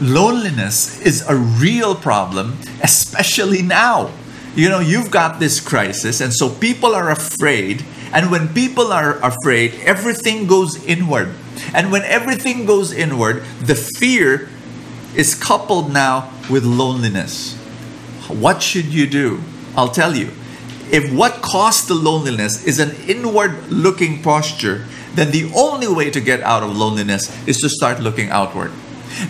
loneliness is a real problem, especially now. You know, you've got this crisis, and so people are afraid. And when people are afraid, everything goes inward. And when everything goes inward, the fear is coupled now with loneliness. What should you do? I'll tell you. If what caused the loneliness is an inward looking posture, then the only way to get out of loneliness is to start looking outward.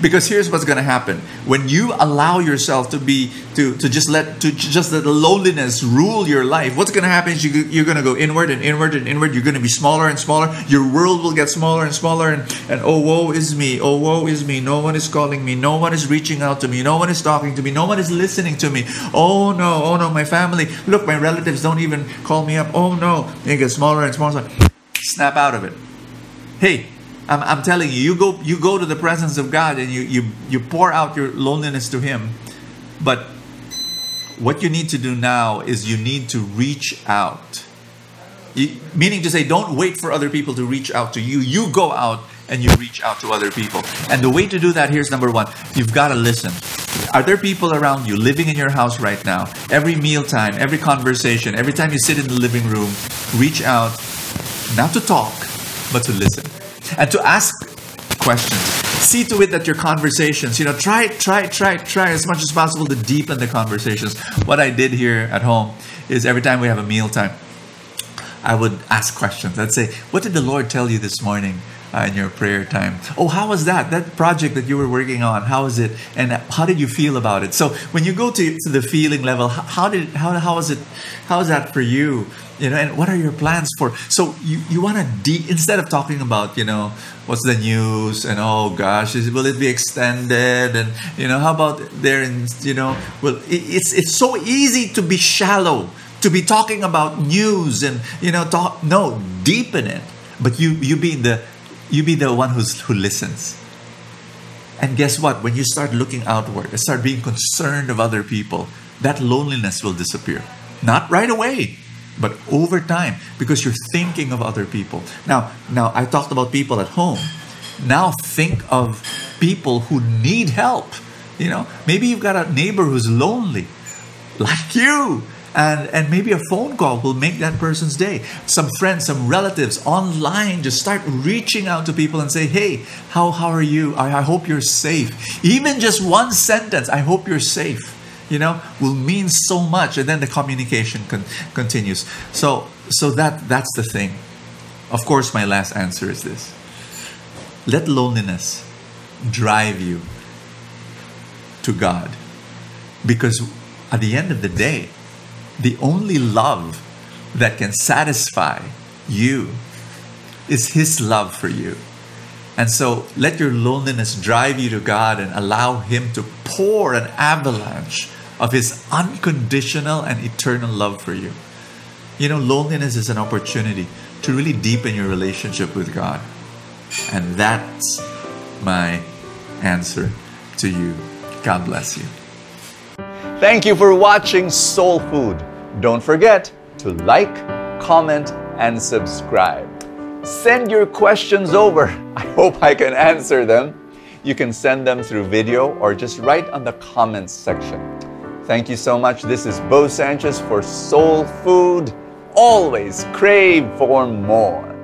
Because here's what's going to happen when you allow yourself to be to to just let to just let the loneliness rule your life. What's going to happen is you, you're going to go inward and inward and inward. You're going to be smaller and smaller. Your world will get smaller and smaller. And and oh woe is me. Oh woe is me. No one is calling me. No one is reaching out to me. No one is talking to me. No one is listening to me. Oh no. Oh no. My family. Look, my relatives don't even call me up. Oh no. It gets smaller and smaller. Snap out of it. Hey, I'm, I'm telling you, you go you go to the presence of God and you, you you pour out your loneliness to Him. But what you need to do now is you need to reach out. You, meaning to say, don't wait for other people to reach out to you. You go out and you reach out to other people. And the way to do that here's number one: you've got to listen. Are there people around you living in your house right now? Every mealtime, every conversation, every time you sit in the living room, reach out, not to talk, but to listen and to ask questions. See to it that your conversations, you know, try, try, try, try as much as possible to deepen the conversations. What I did here at home is every time we have a meal time, I would ask questions. I'd say, What did the Lord tell you this morning? Uh, in your prayer time. Oh, how was that? That project that you were working on, how was it? And how did you feel about it? So when you go to, to the feeling level, how did how how was it? How is that for you? You know, and what are your plans for? So you you want to de- instead of talking about you know what's the news and oh gosh, is, will it be extended? And you know, how about there in you know, well, it, it's it's so easy to be shallow to be talking about news and you know talk no deepen it but you you be the you be the one who's who listens. And guess what? When you start looking outward and start being concerned of other people that loneliness will disappear. Not right away but over time because you're thinking of other people. Now now i talked about people at home. Now think of people who need help. You know maybe you've got a neighbor who's lonely like you and and maybe a phone call will make that person's day. Some friends some relatives online just start reaching out to people and say hey how how are you? I, I hope you're safe. Even just one sentence i hope you're safe you know will mean so much. And then the communication con- continues. So so that that's the thing. Of course my last answer is this. Let loneliness drive you to god. Because at the end of the day the only love that can satisfy you is His love for you. And so let your loneliness drive you to God and allow Him to pour an avalanche of His unconditional and eternal love for you. You know, loneliness is an opportunity to really deepen your relationship with God. And that's my answer to you. God bless you. Thank you for watching Soul Food. Don't forget to like, comment, and subscribe. Send your questions over. I hope I can answer them. You can send them through video or just write on the comments section. Thank you so much. This is Bo Sanchez for Soul Food. Always crave for more.